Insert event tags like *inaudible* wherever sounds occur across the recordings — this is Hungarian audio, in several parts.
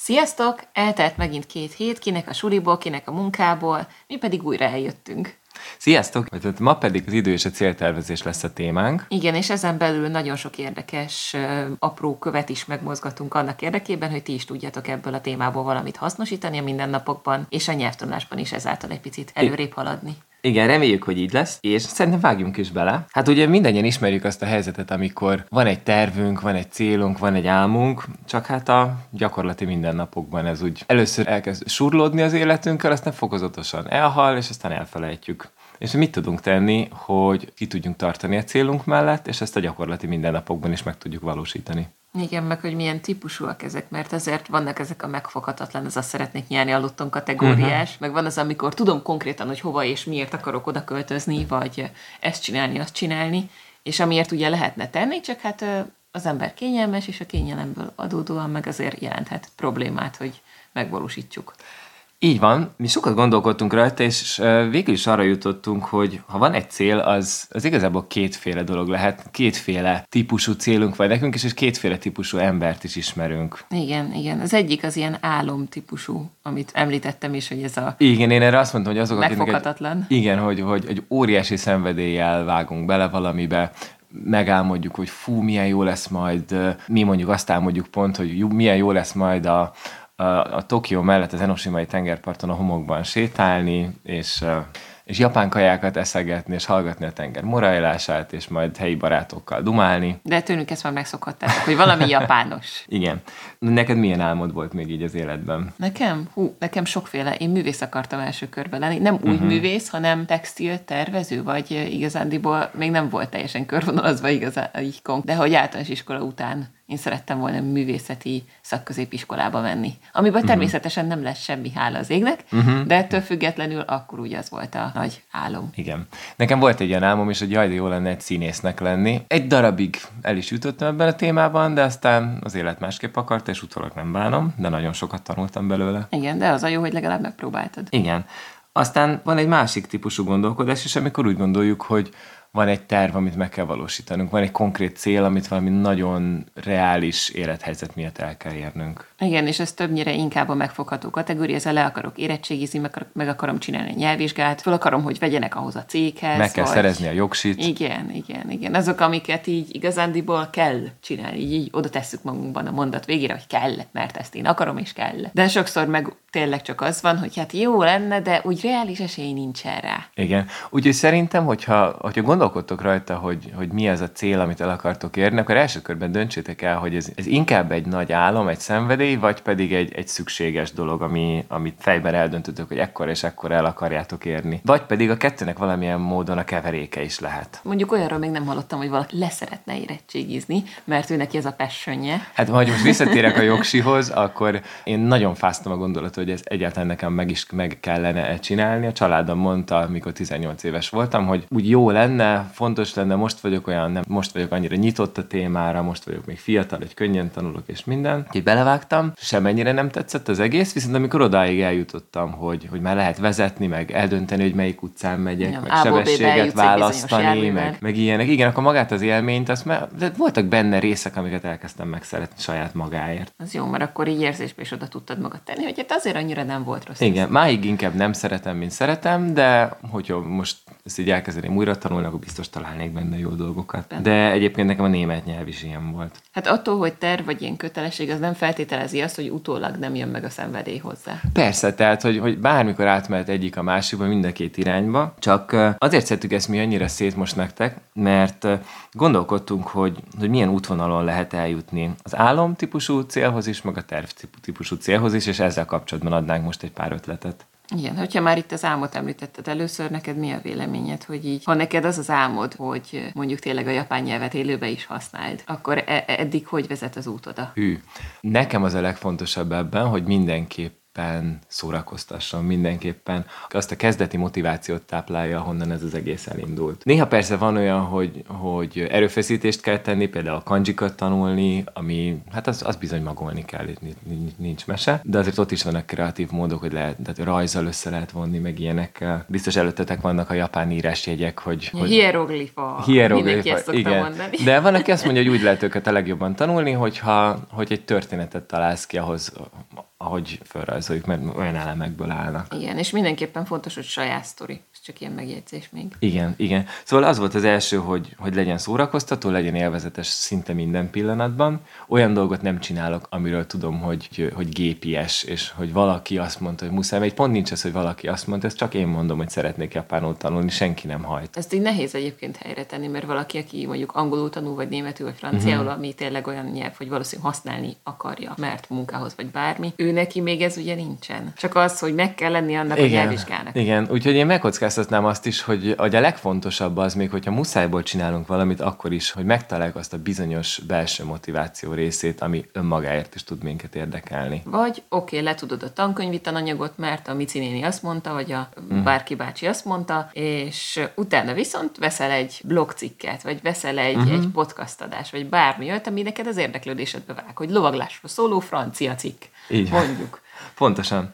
Sziasztok! Eltelt megint két hét, kinek a suliból, kinek a munkából, mi pedig újra eljöttünk. Sziasztok! Ma pedig az idő és a céltervezés lesz a témánk. Igen, és ezen belül nagyon sok érdekes, apró követ is megmozgatunk annak érdekében, hogy ti is tudjatok ebből a témából valamit hasznosítani a mindennapokban, és a nyelvtanulásban is ezáltal egy picit előrébb haladni. Igen, reméljük, hogy így lesz, és szerintem vágjunk is bele. Hát ugye mindannyian ismerjük azt a helyzetet, amikor van egy tervünk, van egy célunk, van egy álmunk, csak hát a gyakorlati mindennapokban ez úgy először elkezd surlódni az életünkkel, aztán fokozatosan elhal, és aztán elfelejtjük. És mit tudunk tenni, hogy ki tudjunk tartani a célunk mellett, és ezt a gyakorlati mindennapokban is meg tudjuk valósítani. Igen, meg hogy milyen típusúak ezek, mert ezért vannak ezek a megfoghatatlan, ez azt szeretnék nyerni aludton kategóriás, uh-huh. meg van az, amikor tudom konkrétan, hogy hova és miért akarok oda költözni, vagy ezt csinálni, azt csinálni, és amiért ugye lehetne tenni, csak hát az ember kényelmes, és a kényelemből adódóan meg azért jelenthet problémát, hogy megvalósítsuk. Így van, mi sokat gondolkodtunk rajta, és végül is arra jutottunk, hogy ha van egy cél, az, az igazából kétféle dolog lehet. Kétféle típusú célunk van nekünk, és, és kétféle típusú embert is ismerünk. Igen, igen. Az egyik az ilyen álom típusú, amit említettem is, hogy ez a Igen, én erre azt mondtam, hogy azok. Egy, igen, hogy, hogy egy óriási szenvedéllyel vágunk bele valamibe, megálmodjuk, hogy fú, milyen jó lesz majd, mi mondjuk azt álmodjuk pont, hogy milyen jó lesz majd a, a, a Tokió mellett az Enoshimai tengerparton a homokban sétálni, és és japán kajákat eszegetni, és hallgatni a tenger morajlását, és majd helyi barátokkal dumálni. De tőlünk ezt már megszokhatták, hogy valami *laughs* japános. Igen. Neked milyen álmod volt még így az életben? Nekem? Hú, nekem sokféle. Én művész akartam első körben lenni. Nem úgy uh-huh. művész, hanem textil tervező, vagy igazándiból még nem volt teljesen körvonalazva igazán, így de hogy általános iskola után én szerettem volna művészeti szakközépiskolába menni. Amiben uh-huh. természetesen nem lesz semmi hála az égnek, uh-huh. de ettől függetlenül akkor úgy az volt a nagy álom. Igen. Nekem volt egy ilyen álmom is, hogy jaj, de jó lenne egy színésznek lenni. Egy darabig el is jutottam ebben a témában, de aztán az élet másképp akart, és utólag nem bánom, de nagyon sokat tanultam belőle. Igen, de az a jó, hogy legalább megpróbáltad. Igen. Aztán van egy másik típusú gondolkodás is, amikor úgy gondoljuk, hogy van egy terv, amit meg kell valósítanunk, van egy konkrét cél, amit valami nagyon reális élethelyzet miatt el kell érnünk. Igen, és ez többnyire inkább a megfogható kategória, ezzel le akarok érettségizni, meg, meg akarom csinálni a nyelvvizsgát, fel akarom, hogy vegyenek ahhoz a céghez. Meg kell vagy... szerezni a jogsit. Igen, igen, igen. Azok, amiket így igazándiból kell csinálni, így, így oda tesszük magunkban a mondat végére, hogy kell, mert ezt én akarom és kell. De sokszor meg tényleg csak az van, hogy hát jó lenne, de úgy reális esély nincsen rá. Igen. Úgyhogy szerintem, hogyha, hogyha gondolkodtok rajta, hogy, hogy mi az a cél, amit el akartok érni, akkor első körben döntsétek el, hogy ez, ez inkább egy nagy álom, egy szenvedély, vagy pedig egy, egy szükséges dolog, ami, amit fejben eldöntötök, hogy ekkor és ekkor el akarjátok érni. Vagy pedig a kettőnek valamilyen módon a keveréke is lehet. Mondjuk olyanról még nem hallottam, hogy valaki leszeretne érettségizni, mert ő neki ez a passionje. Hát, ha most visszatérek a jogsihoz, akkor én nagyon fáztam a gondolatot, hogy ez egyáltalán nekem meg is meg kellene csinálni. A családom mondta, amikor 18 éves voltam, hogy úgy jó lenne, fontos lenne, most vagyok olyan, nem, most vagyok annyira nyitott a témára, most vagyok még fiatal, hogy könnyen tanulok és minden. Úgyhogy belevágtam, semennyire nem tetszett az egész, viszont amikor odáig eljutottam, hogy, hogy már lehet vezetni, meg eldönteni, hogy melyik utcán megyek, Igen, meg sebességet választani, meg, meg ilyenek. Igen, akkor magát az élményt, azt már, de voltak benne részek, amiket elkezdtem megszeretni saját magáért. Az jó, mert akkor így érzésbe is oda tudtad magad tenni, hogy hát azért annyira nem volt rossz. Igen, máig inkább nem szeretem, mint szeretem, de hogyha most ezt így elkezdeném újra tanulni, akkor biztos találnék benne jó dolgokat. De egyébként nekem a német nyelv is ilyen volt. Hát attól, hogy terv vagy ilyen kötelesség, az nem feltételezi azt, hogy utólag nem jön meg a szenvedély hozzá. Persze, tehát, hogy, hogy bármikor átmehet egyik a másikba, mind a két irányba, csak azért szedtük ezt mi annyira szét most nektek, mert gondolkodtunk, hogy, hogy milyen útvonalon lehet eljutni az álom típusú célhoz is, meg a terv típusú célhoz is, és ezzel kapcsolatban adnánk most egy pár ötletet. Igen, hogyha már itt az álmot említetted először, neked mi a véleményed, hogy így, ha neked az az álmod, hogy mondjuk tényleg a japán nyelvet élőbe is használd, akkor e- eddig hogy vezet az út oda? Hű, nekem az a legfontosabb ebben, hogy mindenképp mindenképpen szórakoztasson, mindenképpen azt a kezdeti motivációt táplálja, honnan ez az egész elindult. Néha persze van olyan, hogy, hogy erőfeszítést kell tenni, például a kanjikat tanulni, ami, hát az, az bizony magolni kell, nincs mese, de azért ott is vannak kreatív módok, hogy lehet, tehát rajzal össze lehet vonni, meg ilyenekkel. Biztos előttetek vannak a japán írásjegyek, hogy... hogy hieroglifa. Hieroglifa, igen. Mondani. De van, aki azt mondja, hogy úgy lehet őket a legjobban tanulni, hogyha hogy egy történetet találsz ki ahhoz, ahogy felrajzoljuk, mert olyan elemekből állnak. Igen, és mindenképpen fontos, hogy saját sztori. Csak ilyen megjegyzés még. Igen, igen. Szóval az volt az első, hogy, hogy legyen szórakoztató, legyen élvezetes szinte minden pillanatban. Olyan dolgot nem csinálok, amiről tudom, hogy, hogy gépies, és hogy valaki azt mondta, hogy muszáj, egy pont nincs az, hogy valaki azt mondta, ez csak én mondom, hogy szeretnék japánul tanulni, senki nem hajt. Ezt így nehéz egyébként helyre tenni, mert valaki, aki mondjuk angolul tanul, vagy németül, vagy franciául, uh-huh. ami tényleg olyan nyelv, hogy valószínűleg használni akarja, mert munkához, vagy bármi, ő neki még ez ugye nincsen. Csak az, hogy meg kell lenni annak igen, a nyelvvizsgának. Igen, úgyhogy én megkockáztatnám azt is, hogy, hogy a legfontosabb az még, hogyha muszájból csinálunk valamit, akkor is, hogy megtaláljuk azt a bizonyos belső motiváció részét, ami önmagáért is tud minket érdekelni. Vagy oké, okay, letudod a tankönyvi tananyagot, mert a Mici néni azt mondta, vagy a uh-huh. bárki bácsi azt mondta, és utána viszont veszel egy blogcikket, vagy veszel egy, uh-huh. egy podcast adás, vagy bármi olyat, ami neked az érdeklődésedbe vág, hogy lovaglásról szóló francia cikk. Így mondjuk. Pontosan.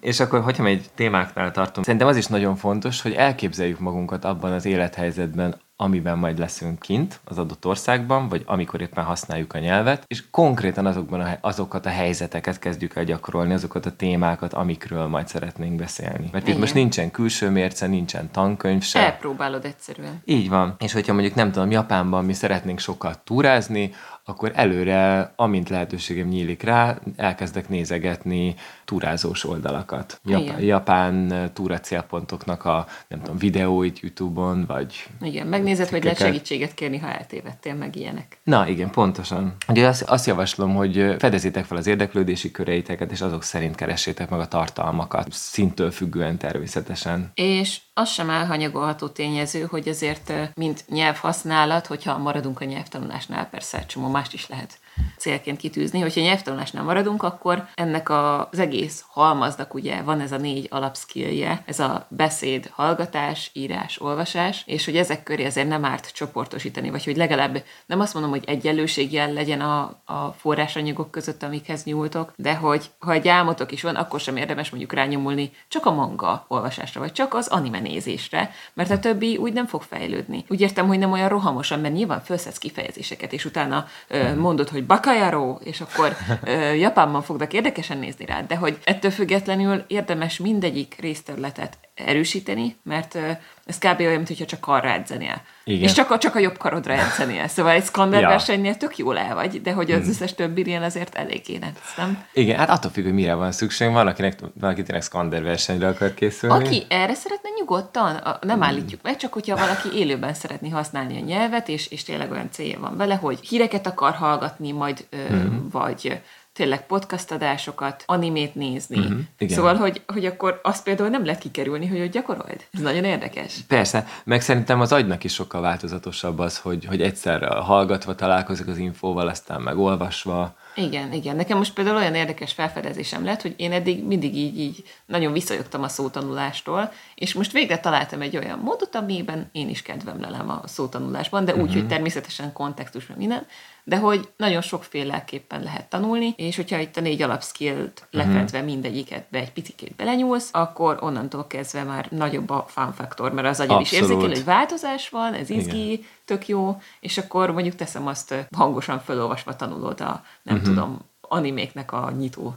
És akkor, hogyha egy témáknál tartunk, szerintem az is nagyon fontos, hogy elképzeljük magunkat abban az élethelyzetben, amiben majd leszünk kint az adott országban, vagy amikor éppen használjuk a nyelvet, és konkrétan azokban a, azokat a helyzeteket kezdjük el gyakorolni, azokat a témákat, amikről majd szeretnénk beszélni. Mert Igen. itt most nincsen külső mérce, nincsen tankönyv se. Elpróbálod egyszerűen. Így van. És hogyha mondjuk nem tudom, Japánban mi szeretnénk sokat túrázni, akkor előre, amint lehetőségem nyílik rá, elkezdek nézegetni túrázós oldalakat. Jap- japán túra célpontoknak a, nem tudom, videóit YouTube-on, vagy... Igen, megnézed, hogy lehet segítséget kérni, ha eltévedtél, meg ilyenek. Na igen, pontosan. Ugye azt, azt javaslom, hogy fedezzétek fel az érdeklődési köreiteket, és azok szerint keressétek meg a tartalmakat, szintől függően természetesen. És az sem elhanyagolható tényező, hogy azért, mint nyelvhasználat, hogyha maradunk a nyelvtanulásnál, persze csomó mást is lehet célként kitűzni, hogyha nyelvtanulásnál maradunk, akkor ennek az egész halmaznak ugye van ez a négy alapszkillje, ez a beszéd, hallgatás, írás, olvasás, és hogy ezek köré azért nem árt csoportosítani, vagy hogy legalább nem azt mondom, hogy egyenlőségjel legyen a, a forrásanyagok között, amikhez nyúltok, de hogy ha egy álmotok is van, akkor sem érdemes mondjuk rányomulni csak a manga olvasásra, vagy csak az anime nézésre, mert a többi úgy nem fog fejlődni. Úgy értem, hogy nem olyan rohamosan, mert nyilván felszedsz kifejezéseket, és utána ö, mondod, hogy bakajáró, és akkor ö, Japánban fognak érdekesen nézni rád, de hogy ettől függetlenül érdemes mindegyik részterületet erősíteni, mert ez kb. olyan, mintha csak arra edzenél. Igen. És csak a, csak a jobb karodra edzenél. Szóval egy skander ja. versenynél tök jól el vagy, de hogy az hmm. összes többi azért eléggé nem? Igen, hát attól függ, hogy mire van szükség. Van, akinek, van aki tényleg versenyre akar készülni. Aki erre szeretne nyugodtan, nem hmm. állítjuk meg, csak hogyha valaki élőben szeretné használni a nyelvet, és, és tényleg olyan célja van vele, hogy híreket akar hallgatni, majd hmm. vagy tényleg podcast adásokat, animét nézni. Uh-huh, igen. Szóval, hogy, hogy akkor azt például nem lehet kikerülni, hogy ott gyakorold. Ez nagyon érdekes. Persze, meg szerintem az agynak is sokkal változatosabb az, hogy, hogy egyszerre hallgatva találkozik az infóval, aztán meg olvasva. Igen, igen. Nekem most például olyan érdekes felfedezésem lett, hogy én eddig mindig így, így nagyon visszajöttem a szótanulástól, és most végre találtam egy olyan módot, amiben én is kedvem lelem a szótanulásban, de úgy, uh-huh. hogy természetesen kontextus, minden, de hogy nagyon sokféleképpen lehet tanulni, és hogyha itt a négy alapskillt mhm. lefedve uh-huh. mindegyiket be egy picit belenyúlsz, akkor onnantól kezdve már nagyobb a fun factor, mert az agyad is érzékel, hogy változás van, ez izgi, Igen. tök jó, és akkor mondjuk teszem azt hangosan felolvasva tanulod a, nem uh-huh. tudom, animéknek a nyitó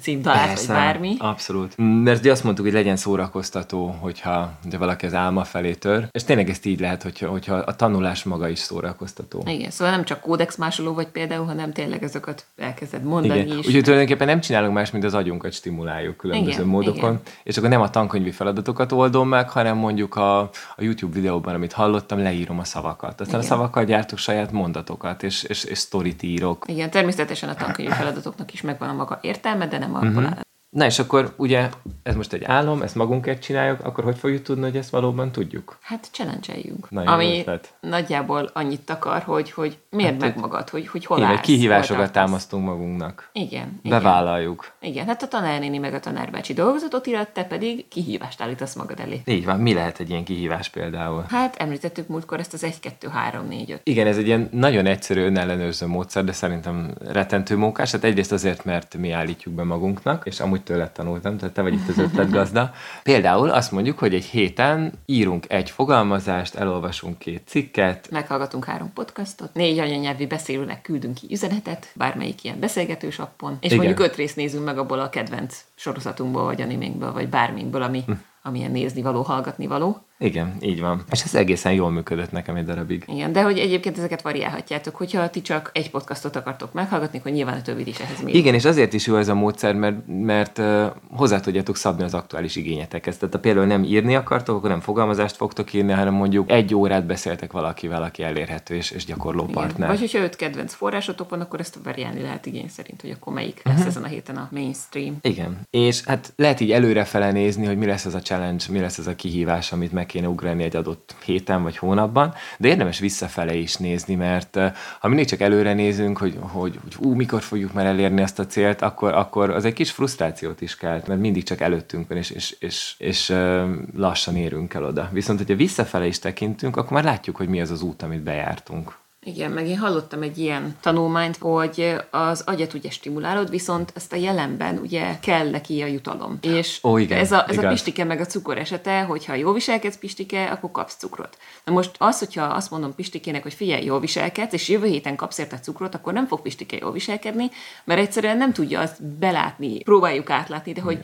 címdalát, Persze, vagy bármi. Abszolút. Mert ugye azt mondtuk, hogy legyen szórakoztató, hogyha de valaki az álma felé tör. És tényleg ezt így lehet, hogyha, hogyha a tanulás maga is szórakoztató. Igen, szóval nem csak kódex másoló vagy például, hanem tényleg ezeket elkezded mondani igen. is. Úgyhogy tulajdonképpen nem csinálunk más, mint az agyunkat stimuláljuk különböző igen, módokon. Igen. És akkor nem a tankönyvi feladatokat oldom meg, hanem mondjuk a, a YouTube videóban, amit hallottam, leírom a szavakat. Aztán igen. a szavakkal gyártok saját mondatokat, és, és, és sztorit írok. Igen, természetesen a tankönyvi feladatoknak is megvan a maga értelme, értelme, de nem abból uh-huh. Na és akkor ugye ez most egy álom, ezt magunkért csináljuk, akkor hogy fogjuk tudni, hogy ezt valóban tudjuk? Hát challenge-eljünk. Ami ötlet. nagyjából annyit akar, hogy, hogy miért hát, meg magad, hogy, hogy hol igen, állsz, kihívásokat támasztunk magunknak. Igen. Bevállaljuk. Igen. igen, hát a tanárnéni meg a tanárbácsi dolgozatot írat, te pedig kihívást állítasz magad elé. Így van, mi lehet egy ilyen kihívás például? Hát említettük múltkor ezt az 1, 2, 3, 4, 5. Igen, ez egy ilyen nagyon egyszerű önellenőrző módszer, de szerintem retentő mókás. Hát egyrészt azért, mert mi állítjuk be magunknak, és amúgy hogy tőled tanultam, tehát te vagy itt az ötletgazda. *laughs* Például azt mondjuk, hogy egy héten írunk egy fogalmazást, elolvasunk két cikket. Meghallgatunk három podcastot, négy anyanyelvi beszélőnek küldünk ki üzenetet, bármelyik ilyen beszélgetős appon, és Igen. mondjuk öt részt nézünk meg abból a kedvenc sorozatunkból, vagy animénkből, vagy bárminkből, ami, hm. amilyen nézni való, hallgatni való. Igen, így van. És ez egészen jól működött nekem egy darabig. Igen, de hogy egyébként ezeket variálhatjátok, hogyha ti csak egy podcastot akartok meghallgatni, akkor nyilván a többit is ehhez még. Igen, és azért is jó ez a módszer, mert, mert uh, hozzá tudjátok szabni az aktuális igényetekhez. Tehát ha például nem írni akartok, akkor nem fogalmazást fogtok írni, hanem mondjuk egy órát beszéltek valakivel, aki elérhető és, és gyakorló Igen. partner. Vagy hogyha öt kedvenc forrásotok van, akkor ezt variálni lehet igény szerint, hogy akkor melyik uh-huh. lesz ezen a héten a mainstream. Igen, és hát lehet így előrefele nézni, hogy mi lesz ez a challenge, mi lesz ez a kihívás, amit meg kéne ugrani egy adott héten vagy hónapban, de érdemes visszafele is nézni, mert ha mindig csak előre nézünk, hogy, hogy, hogy ú, mikor fogjuk már elérni ezt a célt, akkor, akkor az egy kis frusztrációt is kelt, mert mindig csak előttünk van, és, és, és, és lassan érünk el oda. Viszont, hogyha visszafele is tekintünk, akkor már látjuk, hogy mi az az út, amit bejártunk. Igen, meg én hallottam egy ilyen tanulmányt, hogy az agyat ugye stimulálod, viszont ezt a jelenben ugye kell neki a jutalom. És Ó, igen, ez, a, ez a pistike meg a cukor esete, hogyha jól viselkedsz pistike, akkor kapsz cukrot. Na most az, hogyha azt mondom pistikének, hogy figyelj, jól viselkedsz, és jövő héten kapsz érte cukrot, akkor nem fog pistike jól viselkedni, mert egyszerűen nem tudja azt belátni, próbáljuk átlátni, de hogy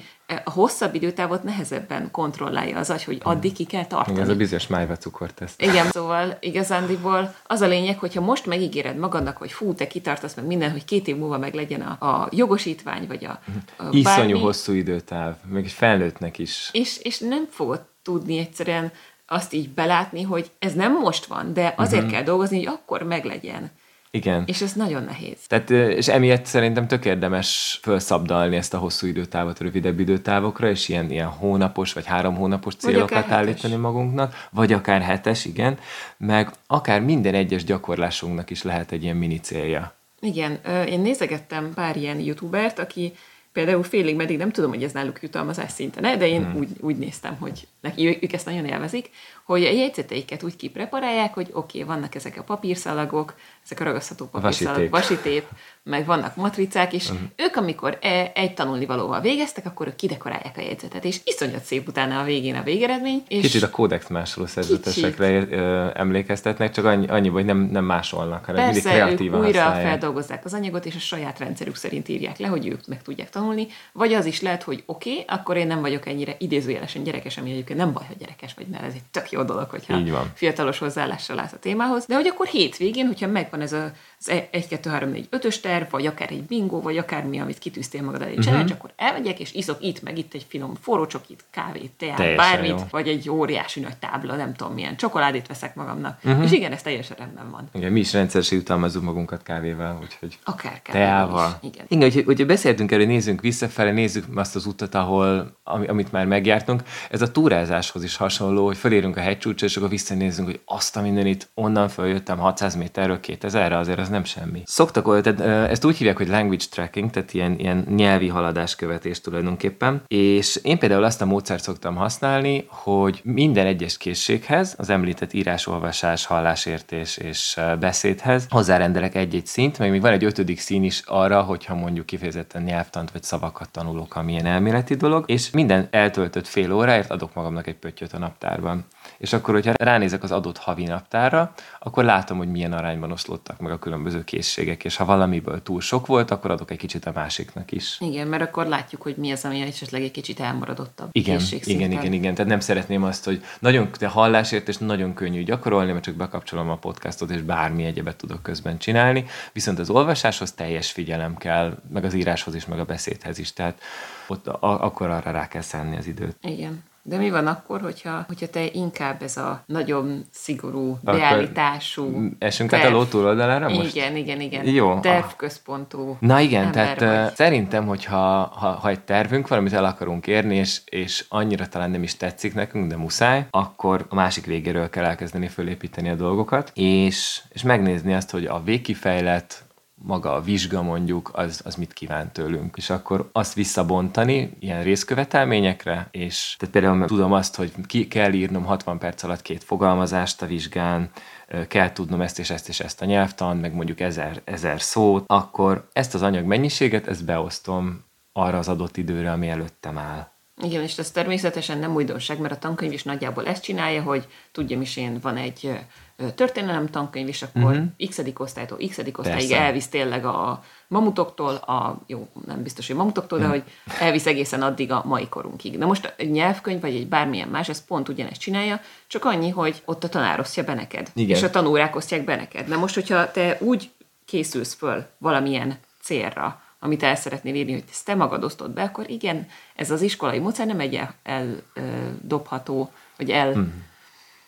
a hosszabb időtávot nehezebben kontrollálja az agy, hogy addig ki kell tartani. Igen, ez a bizonyos májva cukorteszt. Igen, szóval igazándiból az a lényeg, hogyha most megígéred magadnak, hogy fú, te kitartasz meg minden, hogy két év múlva meg legyen a, a jogosítvány, vagy a, a Iszonyú bármi, hosszú időtáv, meg egy felnőttnek is. És, és nem fogod tudni egyszerűen azt így belátni, hogy ez nem most van, de azért uh-huh. kell dolgozni, hogy akkor meglegyen. Igen. És ez nagyon nehéz. Tehát, és emiatt szerintem tök érdemes felszabdalni ezt a hosszú időtávot rövidebb időtávokra, és ilyen, ilyen hónapos vagy három hónapos célokat állítani magunknak, vagy akár hetes, igen, meg akár minden egyes gyakorlásunknak is lehet egy ilyen mini célja. Igen, én nézegettem pár ilyen youtubert, aki például félig meddig nem tudom, hogy ez náluk jutalmazás szinten, de én hmm. úgy, úgy néztem, hogy neki, ők ezt nagyon élvezik, hogy a jegyzeteiket úgy kipreparálják, hogy oké, okay, vannak ezek a papírszalagok, ezek a ragasztható papírszalagok, vasitép, meg vannak matricák, és uh-huh. ők, amikor e, egy tanulnivalóval végeztek, akkor ők kidekorálják a jegyzetet, és iszonyat szép utána a végén a végeredmény. És Kicsit a kódex másoló szerzetesekre emlékeztetnek, csak annyi, annyi hogy nem, nem másolnak, hanem Persze, mindig kreatívan ők újra használják. feldolgozzák az anyagot, és a saját rendszerük szerint írják le, hogy ők meg tudják tanulni, vagy az is lehet, hogy oké, okay, akkor én nem vagyok ennyire idézőjelesen gyerekes, ami egyébként nem baj, hogy gyerekes vagy, mert ez egy tök jó dolog, hogyha fiatalos hozzáállással látsz a témához, de hogy akkor hétvégén, hogyha megvan ez a az 1, 2, 3, 4, 5-ös terv, vagy akár egy bingo, vagy akármi, amit kitűztél magad elé uh-huh. challenge, akkor elmegyek, és iszok itt, meg itt egy finom forró csokit, kávét, teát, teljesen bármit, jó. vagy egy óriási nagy tábla, nem tudom milyen, csokoládét veszek magamnak. Uh-huh. És igen, ez teljesen rendben van. Igen, mi is rendszeresen jutalmazunk magunkat kávéval, úgyhogy akár teával. Igen. Igen, hogy, hogy beszéltünk erről, nézzünk visszafele, nézzük azt az utat, ahol, amit már megjártunk. Ez a túrázáshoz is hasonló, hogy felérünk a hegycsúcsra, és akkor visszanézzünk, hogy azt a mindenit onnan följöttem 600 méterről 2000-re, azért az nem semmi. Szoktak, tehát ezt úgy hívják, hogy language tracking, tehát ilyen, ilyen nyelvi haladáskövetés tulajdonképpen, és én például azt a módszert szoktam használni, hogy minden egyes készséghez, az említett írás, olvasás, hallásértés és beszédhez hozzárendelek egy-egy szint, meg még van egy ötödik szín is arra, hogyha mondjuk kifejezetten nyelvtant vagy szavakat tanulok, amilyen elméleti dolog, és minden eltöltött fél óráért adok magamnak egy pöttyöt a naptárban. És akkor, hogyha ránézek az adott havi naptárra, akkor látom, hogy milyen arányban oszlottak meg a különböző készségek, és ha valamiből túl sok volt, akkor adok egy kicsit a másiknak is. Igen, mert akkor látjuk, hogy mi az, ami esetleg egy kicsit elmaradottabb igen, igen, igen, igen. Tehát nem szeretném azt, hogy nagyon te hallásért és nagyon könnyű gyakorolni, mert csak bekapcsolom a podcastot, és bármi egyebet tudok közben csinálni. Viszont az olvasáshoz teljes figyelem kell, meg az íráshoz is, meg a beszédhez is. Tehát ott a, akkor arra rá kell szenni az időt. Igen. De mi van akkor, hogyha, hogyha te inkább ez a nagyon szigorú, beállítású... Esünk terv... át a ló túloldalára most? Igen, igen, igen. Jó. Tervközpontú Na igen, tehát vagy. szerintem, hogyha ha, ha egy tervünk van, amit el akarunk érni, és, és annyira talán nem is tetszik nekünk, de muszáj, akkor a másik végéről kell elkezdeni fölépíteni a dolgokat, és, és megnézni azt, hogy a végkifejlet, maga a vizsga mondjuk, az, az mit kíván tőlünk. És akkor azt visszabontani ilyen részkövetelményekre, és tehát például tudom azt, hogy ki kell írnom 60 perc alatt két fogalmazást a vizsgán, kell tudnom ezt és ezt és ezt a nyelvtan, meg mondjuk ezer, ezer szót, akkor ezt az anyag mennyiséget, ezt beosztom arra az adott időre, ami előttem áll. Igen, és ez természetesen nem újdonság, mert a tankönyv is nagyjából ezt csinálja, hogy tudjam is én, van egy történelem tankönyv, és akkor uh-huh. x osztálytól x osztályig Persze. elvisz tényleg a mamutoktól, a, jó, nem biztos, hogy mamutoktól, de hogy elvisz egészen addig a mai korunkig. Na most egy nyelvkönyv, vagy egy bármilyen más, ez pont ugyanezt csinálja, csak annyi, hogy ott a tanár osztja be neked, Igen. és a tanórák osztják be neked. Na most, hogyha te úgy készülsz föl valamilyen célra, amit el szeretnél írni, hogy ezt te magad osztod be, akkor igen, ez az iskolai módszer nem egy eldobható, el, vagy el... Hmm.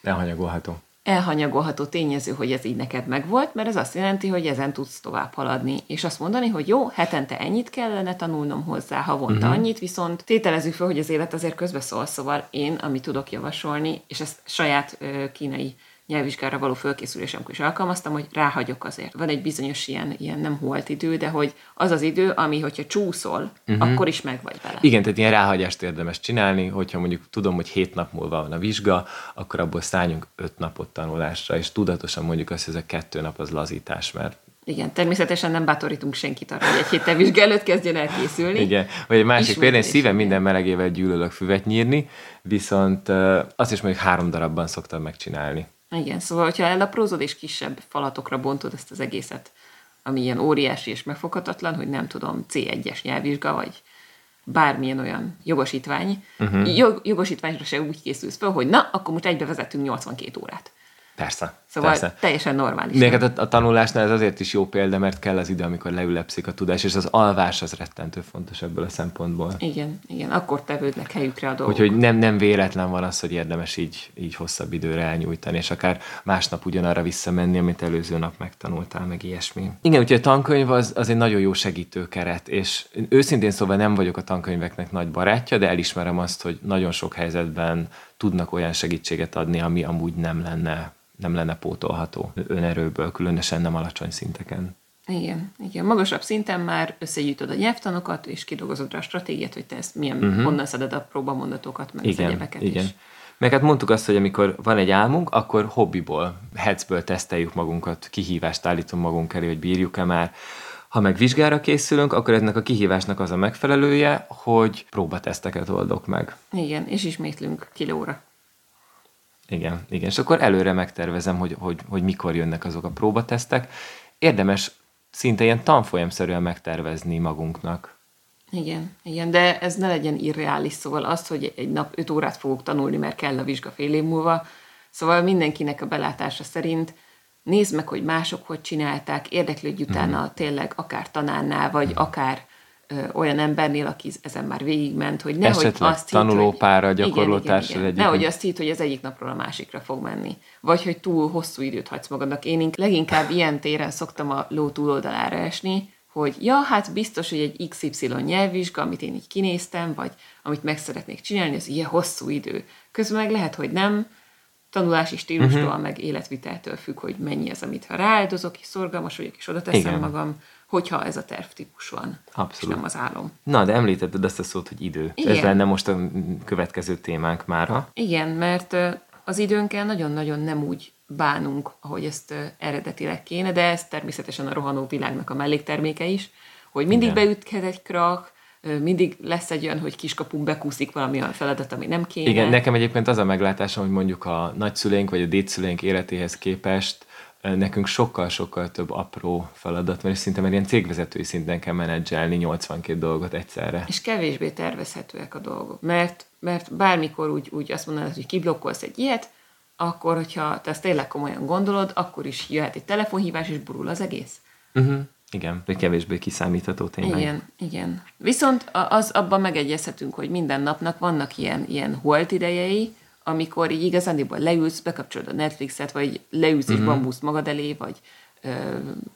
Elhanyagolható elhanyagolható tényező, hogy ez így neked megvolt, mert ez azt jelenti, hogy ezen tudsz tovább haladni. És azt mondani, hogy jó, hetente ennyit kellene tanulnom hozzá, havonta uh-huh. annyit, viszont tételezzük fel, hogy az élet azért közbeszól, szóval én, amit tudok javasolni, és ezt saját kínai nyelvvizsgára való fölkészülésemkor is alkalmaztam, hogy ráhagyok azért. Van egy bizonyos ilyen, ilyen nem holt idő, de hogy az az idő, ami, hogyha csúszol, uh-huh. akkor is meg vagy vele. Igen, tehát ilyen ráhagyást érdemes csinálni, hogyha mondjuk tudom, hogy hét nap múlva van a vizsga, akkor abból szálljunk öt napot tanulásra, és tudatosan mondjuk azt, hogy ez a kettő nap az lazítás, mert igen, természetesen nem bátorítunk senkit arra, hogy egy héttel vizsga előtt kezdjen el készülni. Igen, vagy egy másik például, szívem minden melegével gyűlölök füvet nyírni, viszont azt is mondjuk három darabban szoktam megcsinálni. Igen, szóval, hogyha elaprózod és kisebb falatokra bontod ezt az egészet, ami ilyen óriási és megfoghatatlan, hogy nem tudom, C1-es nyelvvizsga, vagy bármilyen olyan jogosítvány, uh-huh. jog, jogosítványra se úgy készülsz fel, hogy na, akkor most egybe vezetünk 82 órát. Persze. Szóval persze. teljesen normális. Neked a, a tanulásnál ez azért is jó példa, mert kell az idő, amikor leülepszik a tudás, és az alvás az rettentő fontos ebből a szempontból. Igen, igen, akkor tevődnek helyükre a dolgok. Úgyhogy nem, nem véletlen van az, hogy érdemes így, így hosszabb időre elnyújtani, és akár másnap ugyanarra visszamenni, amit előző nap megtanultál, meg ilyesmi. Igen, úgyhogy a tankönyv az, az egy nagyon jó segítőkeret, és őszintén szóval nem vagyok a tankönyveknek nagy barátja, de elismerem azt, hogy nagyon sok helyzetben tudnak olyan segítséget adni, ami amúgy nem lenne nem lenne pótolható önerőből, különösen nem alacsony szinteken. Igen, igen. Magasabb szinten már összegyűjtöd a nyelvtanokat, és kidolgozod rá a stratégiát, hogy te ezt milyen, uh-huh. honnan szeded a próbamondatokat, meg igen, az egyebeket igen. is. Meg hát mondtuk azt, hogy amikor van egy álmunk, akkor hobbiból, hetszből teszteljük magunkat, kihívást állítunk magunk elé, hogy bírjuk-e már. Ha meg vizsgára készülünk, akkor ennek a kihívásnak az a megfelelője, hogy próbateszteket oldok meg. Igen, és ismétlünk kilóra. Igen, igen. És akkor előre megtervezem, hogy, hogy, hogy mikor jönnek azok a próbatesztek. Érdemes szinte ilyen tanfolyamszerűen megtervezni magunknak. Igen, igen, de ez ne legyen irreális, szóval az, hogy egy nap 5 órát fogok tanulni, mert kell a vizsga fél év múlva, szóval mindenkinek a belátása szerint nézd meg, hogy mások hogy csinálták, érdeklődj utána mm. tényleg akár tanárnál, vagy mm. akár olyan embernél, aki ezen már végigment, hogy nehogy Esetleg azt tanulópára, gyakorlótársra egyik. Nehogy azt hitt, hogy az egyik napról a másikra fog menni. Vagy hogy túl hosszú időt hagysz magadnak. Én leginkább ilyen téren szoktam a ló túloldalára esni, hogy ja, hát biztos, hogy egy XY nyelvvizsga, amit én így kinéztem, vagy amit meg szeretnék csinálni, az ilyen hosszú idő. Közben meg lehet, hogy nem, tanulási stílustól, uh-huh. meg életviteltől függ, hogy mennyi az, amit ha rááldozok, és szorgalmas vagyok, és oda teszem Igen. magam, hogyha ez a tervtípus van, Abszolút. és nem az álom. Na, de említetted azt a szót, hogy idő. Igen. Ez lenne most a következő témánk mára. Igen, mert az időnkkel nagyon-nagyon nem úgy bánunk, ahogy ezt eredetileg kéne, de ez természetesen a rohanó világnak a mellékterméke is, hogy mindig Igen. beüthet egy krak, mindig lesz egy olyan, hogy kiskapunk bekúszik valami olyan feladat, ami nem kéne. Igen, nekem egyébként az a meglátásom, hogy mondjuk a nagyszüleink vagy a dédszüleink életéhez képest nekünk sokkal-sokkal több apró feladat van, és szinte már ilyen cégvezetői szinten kell menedzselni 82 dolgot egyszerre. És kevésbé tervezhetőek a dolgok, mert, mert bármikor úgy, úgy azt mondanád, hogy kiblokkolsz egy ilyet, akkor, hogyha te ezt tényleg komolyan gondolod, akkor is jöhet egy telefonhívás, és burul az egész. Uh-huh. Igen, vagy kevésbé kiszámítható tényleg. Igen, igen. Viszont az abban megegyezhetünk, hogy minden napnak vannak ilyen, ilyen holt idejei, amikor így igazándiból leülsz, bekapcsolod a Netflixet, vagy leülsz és uh-huh. bambuszt magad elé, vagy, ö,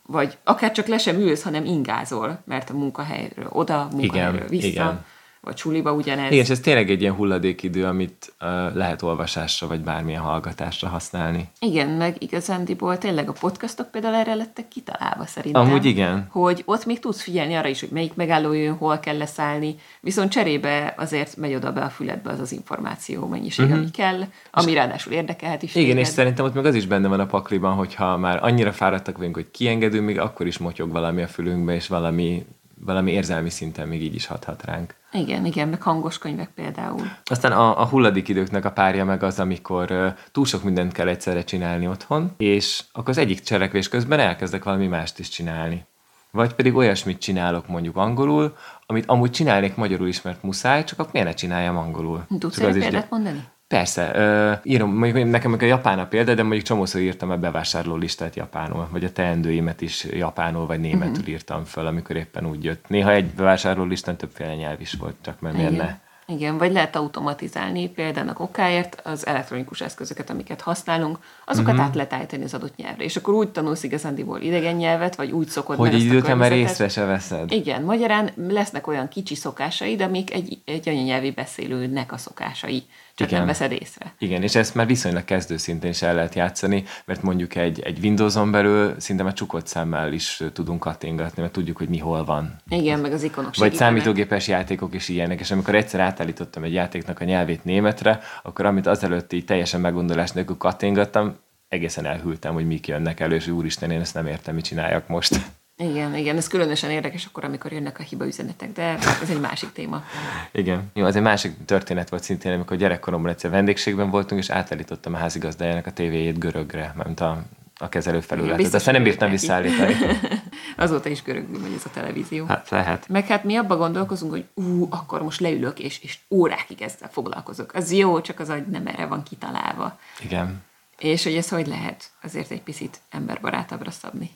vagy akár csak le sem ülsz, hanem ingázol, mert a munkahelyről oda, munkahelyről igen, vissza. Igen vagy suliba ugyanez. Igen, és ez tényleg egy ilyen hulladékidő, amit uh, lehet olvasásra, vagy bármilyen hallgatásra használni. Igen, meg igazándiból tényleg a podcastok például erre lettek kitalálva szerintem. Amúgy igen. Hogy ott még tudsz figyelni arra is, hogy melyik megálló jön, hol kell leszállni, viszont cserébe azért megy oda be a füledbe az az információ mennyiség, uh-huh. ami kell, ami és ráadásul érdekelhet is. Igen, téged. és szerintem ott meg az is benne van a pakliban, hogyha már annyira fáradtak vagyunk, hogy kiengedünk, még akkor is motyog valami a fülünkbe, és valami valami érzelmi szinten még így is hathat ránk. Igen, igen, meg hangos könyvek például. Aztán a, a hulladék időknek a párja meg az, amikor túl sok mindent kell egyszerre csinálni otthon, és akkor az egyik cselekvés közben elkezdek valami mást is csinálni. Vagy pedig olyasmit csinálok mondjuk angolul, amit amúgy csinálnék magyarul is, mert muszáj, csak akkor miért ne csináljam angolul? Tudsz egy példát mondani? Persze, uh, írom, mondjuk nekem a japán a példa, de mondjuk csomószor írtam a bevásárló listát japánul, vagy a teendőimet is japánul vagy németül uh-huh. írtam föl, amikor éppen úgy jött. Néha egy bevásárló listán többféle nyelv is volt, csak mert miért ne? Igen, vagy lehet automatizálni példának okáért az elektronikus eszközöket, amiket használunk, azokat Mhm. át lehet állítani az adott nyelvre. És akkor úgy tanulsz igazándiból idegen nyelvet, vagy úgy szokod Hogy a időt már észre se veszed. Igen, magyarán lesznek olyan kicsi szokásaid, amik egy, egy anyanyelvi beszélőnek a szokásai. Csak Igen. nem veszed észre. Igen, és ezt már viszonylag kezdő szintén is el lehet játszani, mert mondjuk egy, egy Windows-on belül szinte már csukott szemmel is tudunk kattingatni, mert tudjuk, hogy mi hol van. Igen, meg az ikonok Vagy számítógépes játékok is ilyenek, és amikor egyszer átállítottam egy játéknak a nyelvét németre, akkor amit azelőtt így teljesen meggondolás nélkül kattingattam, egészen elhűltem, hogy mik jönnek elő, és úristen, én ezt nem értem, mit csináljak most. Igen, igen, ez különösen érdekes akkor, amikor jönnek a hiba üzenetek, de ez egy másik téma. Igen. Jó, az egy másik történet volt szintén, amikor gyerekkoromban egyszer vendégségben voltunk, és átállítottam a házigazdájának a tévéjét görögre, mert a, a kezelő felületet. Aztán nem bírtam visszaállítani. *laughs* Azóta is görögül megy ez a televízió. Hát lehet. Meg hát mi abban gondolkozunk, hogy ú, akkor most leülök, és, és órákig ezzel foglalkozok. Az jó, csak az agy nem erre van kitalálva. Igen. És hogy ez hogy lehet azért egy picit emberbarátabbra szabni.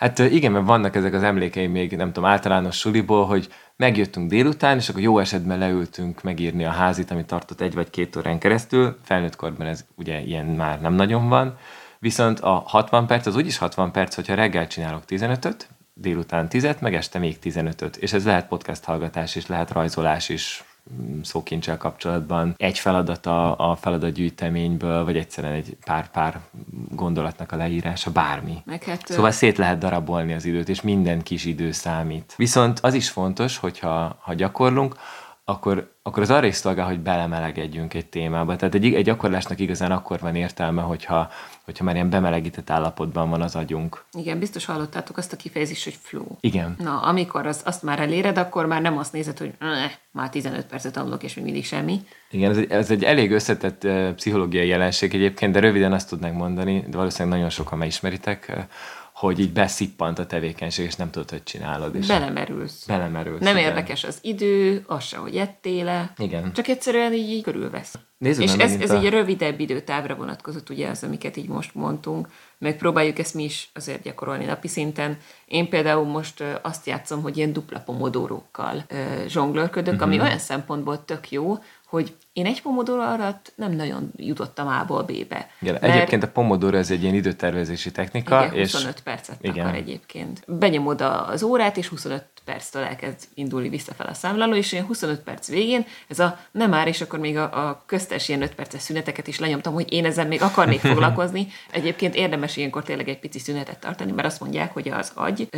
Hát igen, mert vannak ezek az emlékeim még, nem tudom, általános suliból, hogy megjöttünk délután, és akkor jó esetben leültünk megírni a házit, ami tartott egy vagy két órán keresztül. Felnőtt korban ez ugye ilyen már nem nagyon van. Viszont a 60 perc az úgyis 60 perc, hogyha reggel csinálok 15-öt, délután 10 meg este még 15-öt. És ez lehet podcast hallgatás is, lehet rajzolás is, szókincsel kapcsolatban. Egy feladat a, a feladatgyűjteményből, vagy egyszerűen egy pár-pár gondolatnak a leírása, bármi. Meg hát, Szóval szét lehet darabolni az időt, és minden kis idő számít. Viszont az is fontos, hogyha ha gyakorlunk, akkor, akkor az arra is szolgál, hogy belemelegedjünk egy témába. Tehát egy, egy gyakorlásnak igazán akkor van értelme, hogyha, hogyha már ilyen bemelegített állapotban van az agyunk. igen, biztos hallottátok azt a kifejezést, hogy flow. Igen. Na, amikor az, azt már eléred, akkor már nem azt nézed, hogy "Eh, már 15 percet tanulok, és még mindig semmi. Igen, ez egy, ez egy elég összetett uh, pszichológiai jelenség egyébként, de röviden azt tudnánk mondani, de valószínűleg nagyon sokan ismeritek, uh, hogy így beszippant a tevékenység, és nem tudod, hogy csinálod. És Belemerülsz. belemerülsz. Nem igen. érdekes az idő, az se, hogy ettél-e. Igen. Csak egyszerűen így, így körülvesz. Nézzük És ez, ez a- egy rövidebb időtávra vonatkozott, ugye az, amiket így most mondtunk, meg próbáljuk ezt mi is azért gyakorolni napi szinten. Én például most azt játszom, hogy ilyen dupla pomodórókkal zsonglőrködök, Mhm. ami olyan szempontból tök jó, hogy én egy pomodoro alatt nem nagyon jutottam A-ból B-be. Igen, Mert- egyébként a Pomodoro ez egy ilyen időtervezési technika, igen, és 25 percet igen. akar egyébként. Benyomod az órát, és 25 perctől elkezd indulni visszafel a számláló, és ilyen 25 perc végén ez a nem már, és akkor még a, a köztes ilyen 5 perces szüneteket is lenyomtam, hogy én ezzel még akarnék *laughs* foglalkozni. Egyébként érdemes ilyenkor tényleg egy pici szünetet tartani, mert azt mondják, hogy az agy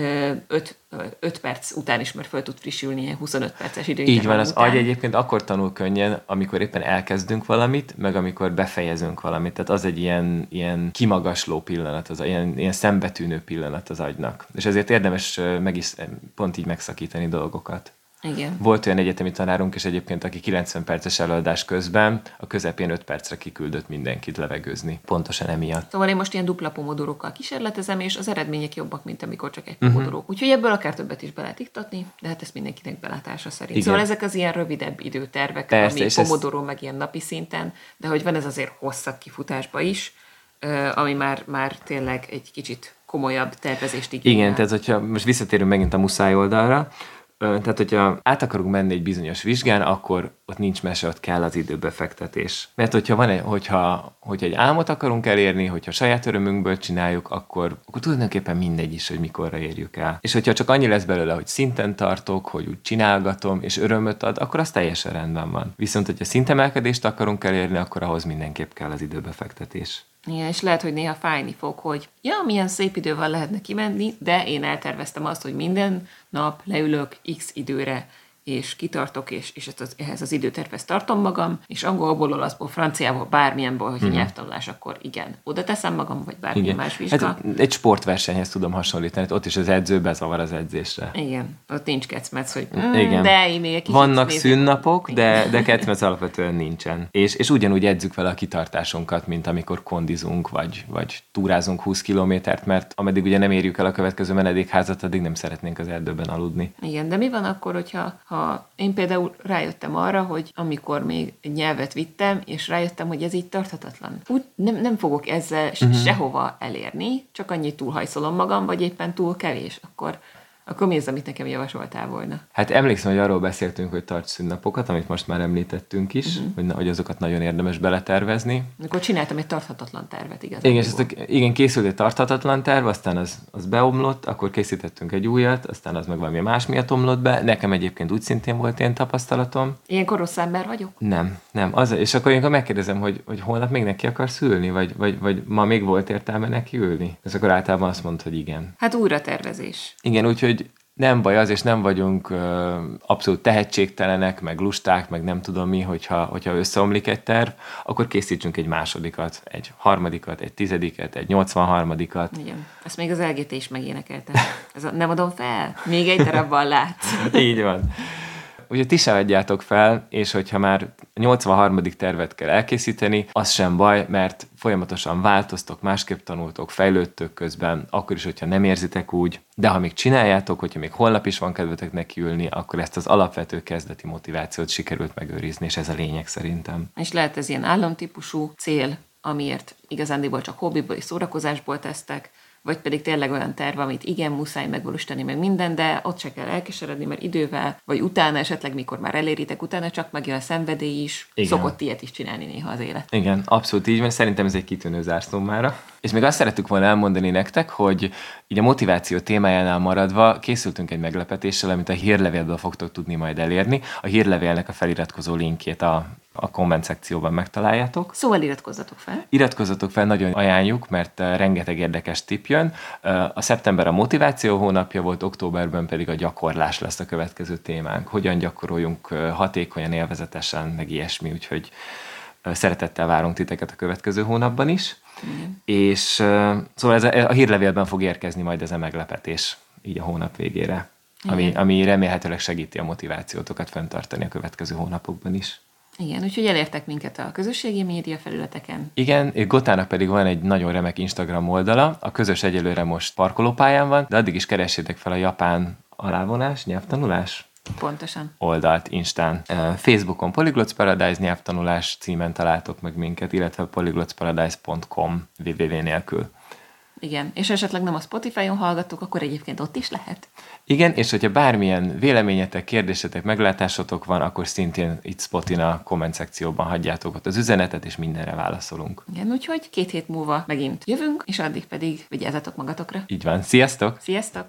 5, 5 perc után is már föl tud frissülni ilyen 25 perces így van, időintervall az után. agy egyébként akkor tanul könnyen, amikor éppen elkezdünk valamit, meg amikor befejezünk valamit. Tehát az egy ilyen, ilyen kimagasló pillanat, az ilyen, ilyen szembetűnő pillanat az agynak. És ezért érdemes meg is pont így megszakítani dolgokat. Igen. Volt olyan egyetemi tanárunk, és egyébként, aki 90 perces előadás közben a közepén 5 percre kiküldött mindenkit levegőzni. Pontosan emiatt. Szóval én most ilyen dupla pomodorokkal kísérletezem, és az eredmények jobbak, mint amikor csak egy Mhm. pomodoró. Úgyhogy ebből akár többet is be lehet iktatni, de hát ezt mindenkinek belátása szerint. Igen. Szóval ezek az ilyen rövidebb időtervek, Persze, ami ez- pomodoró, meg ilyen napi szinten, de hogy van ez azért hosszabb kifutásba is, ami már, már tényleg egy kicsit komolyabb tervezést igényel. Igen, tehát hogyha most visszatérünk megint a muszáj oldalra, tehát hogyha át akarunk menni egy bizonyos vizsgán, akkor ott nincs mese, ott kell az időbefektetés. Mert hogyha, van egy, hogyha, hogyha egy álmot akarunk elérni, hogyha saját örömünkből csináljuk, akkor, akkor tulajdonképpen mindegy is, hogy mikorra érjük el. És hogyha csak annyi lesz belőle, hogy szinten tartok, hogy úgy csinálgatom, és örömöt ad, akkor az teljesen rendben van. Viszont, hogyha szintemelkedést akarunk elérni, akkor ahhoz mindenképp kell az időbefektetés. Igen, és lehet, hogy néha fájni fog, hogy ja, milyen szép idővel lehetne kimenni, de én elterveztem azt, hogy minden nap leülök x időre és kitartok, és, és ezt az, ehhez az időtervhez tartom magam, és angolból, olaszból, franciából, bármilyenból, hogyha mm. nyelvtanulás, akkor igen, oda teszem magam, vagy bármi igen. más vizsga. Hát egy sportversenyhez tudom hasonlítani, ott is az edző bezavar az edzésre. Igen, ott nincs kecmec, hogy mm, igen. de én még egy Vannak szünnapok, de, de kecmec alapvetően nincsen. És, és ugyanúgy edzük vele a kitartásunkat, mint amikor kondizunk, vagy, vagy túrázunk 20 kilométert, mert ameddig ugye nem érjük el a következő menedékházat, addig nem szeretnénk az erdőben aludni. Igen, de mi van akkor, hogyha ha én például rájöttem arra, hogy amikor még egy nyelvet vittem, és rájöttem, hogy ez így tarthatatlan. Úgy nem, nem fogok ezzel uh-huh. sehova elérni, csak annyit túlhajszolom magam, vagy éppen túl kevés, akkor akkor mi az, amit nekem javasoltál volna? Hát emlékszem, hogy arról beszéltünk, hogy tarts szünnapokat, amit most már említettünk is, uh-huh. hogy, hogy azokat nagyon érdemes beletervezni. Akkor csináltam egy tarthatatlan tervet, igazán. Igen, és igen, készült egy tarthatatlan terv, aztán az, az beomlott, akkor készítettünk egy újat, aztán az meg valami más miatt omlott be. Nekem egyébként úgy szintén volt ilyen tapasztalatom. Ilyen rossz ember vagyok? Nem, nem. Az, és akkor én megkérdezem, hogy, hogy holnap még neki akarsz ülni, vagy, vagy, vagy ma még volt értelme neki ülni? És akkor általában azt mondta, hogy igen. Hát újra tervezés. Igen, úgyhogy nem baj az, és nem vagyunk ö, abszolút tehetségtelenek, meg lusták, meg nem tudom mi, hogyha, hogyha összeomlik egy terv, akkor készítsünk egy másodikat, egy harmadikat, egy tizediket, egy 83-at. Igen, ezt még az LGT is megénekelte. Ez a, nem adom fel, még egy darabban látsz. *laughs* Így van. Ugye ti se adjátok fel, és hogyha már 83. tervet kell elkészíteni, az sem baj, mert folyamatosan változtok, másképp tanultok, fejlődtök közben, akkor is, hogyha nem érzitek úgy, de ha még csináljátok, hogyha még holnap is van kedvetek nekiülni, akkor ezt az alapvető kezdeti motivációt sikerült megőrizni, és ez a lényeg szerintem. És lehet ez ilyen államtípusú cél, amiért igazándiból csak hobbiból és szórakozásból tesztek, vagy pedig tényleg olyan terv, amit igen, muszáj megvalósítani meg minden, de ott se kell elkeseredni, mert idővel, vagy utána esetleg, mikor már eléritek, utána csak megjön a szenvedély is, igen. szokott ilyet is csinálni néha az élet. Igen, abszolút így van, szerintem ez egy kitűnő zárszómára. És még azt szerettük volna elmondani nektek, hogy így a motiváció témájánál maradva készültünk egy meglepetéssel, amit a hírlevélből fogtok tudni majd elérni. A hírlevélnek a feliratkozó linkjét a a komment szekcióban megtaláljátok. Szóval iratkozzatok fel. Iratkozzatok fel, nagyon ajánljuk, mert eh, rengeteg érdekes tip jön. Eh, a szeptember a motiváció hónapja volt, októberben pedig a gyakorlás lesz a következő témánk. Hogyan gyakoroljunk eh, hatékonyan, élvezetesen, meg ilyesmi, úgyhogy szeretettel várunk titeket a következő hónapban is. Igen. És szóval ez a, a hírlevélben fog érkezni majd ez a meglepetés így a hónap végére, ami, ami remélhetőleg segíti a motivációtokat fenntartani a következő hónapokban is. Igen, úgyhogy elértek minket a közösségi média felületeken. Igen, Gotának pedig van egy nagyon remek Instagram oldala, a közös egyelőre most parkolópályán van, de addig is keressétek fel a japán alávonás, nyelvtanulás, Pontosan. oldalt Instán. Facebookon Polyglots Paradise nyelvtanulás címen találtok meg minket, illetve polyglotsparadise.com www nélkül. Igen, és esetleg nem a Spotify-on hallgattuk, akkor egyébként ott is lehet. Igen, és hogyha bármilyen véleményetek, kérdésetek, meglátásotok van, akkor szintén itt Spotin a komment szekcióban hagyjátok ott az üzenetet, és mindenre válaszolunk. Igen, úgyhogy két hét múlva megint jövünk, és addig pedig vigyázzatok magatokra. Így van, sziasztok! Sziasztok!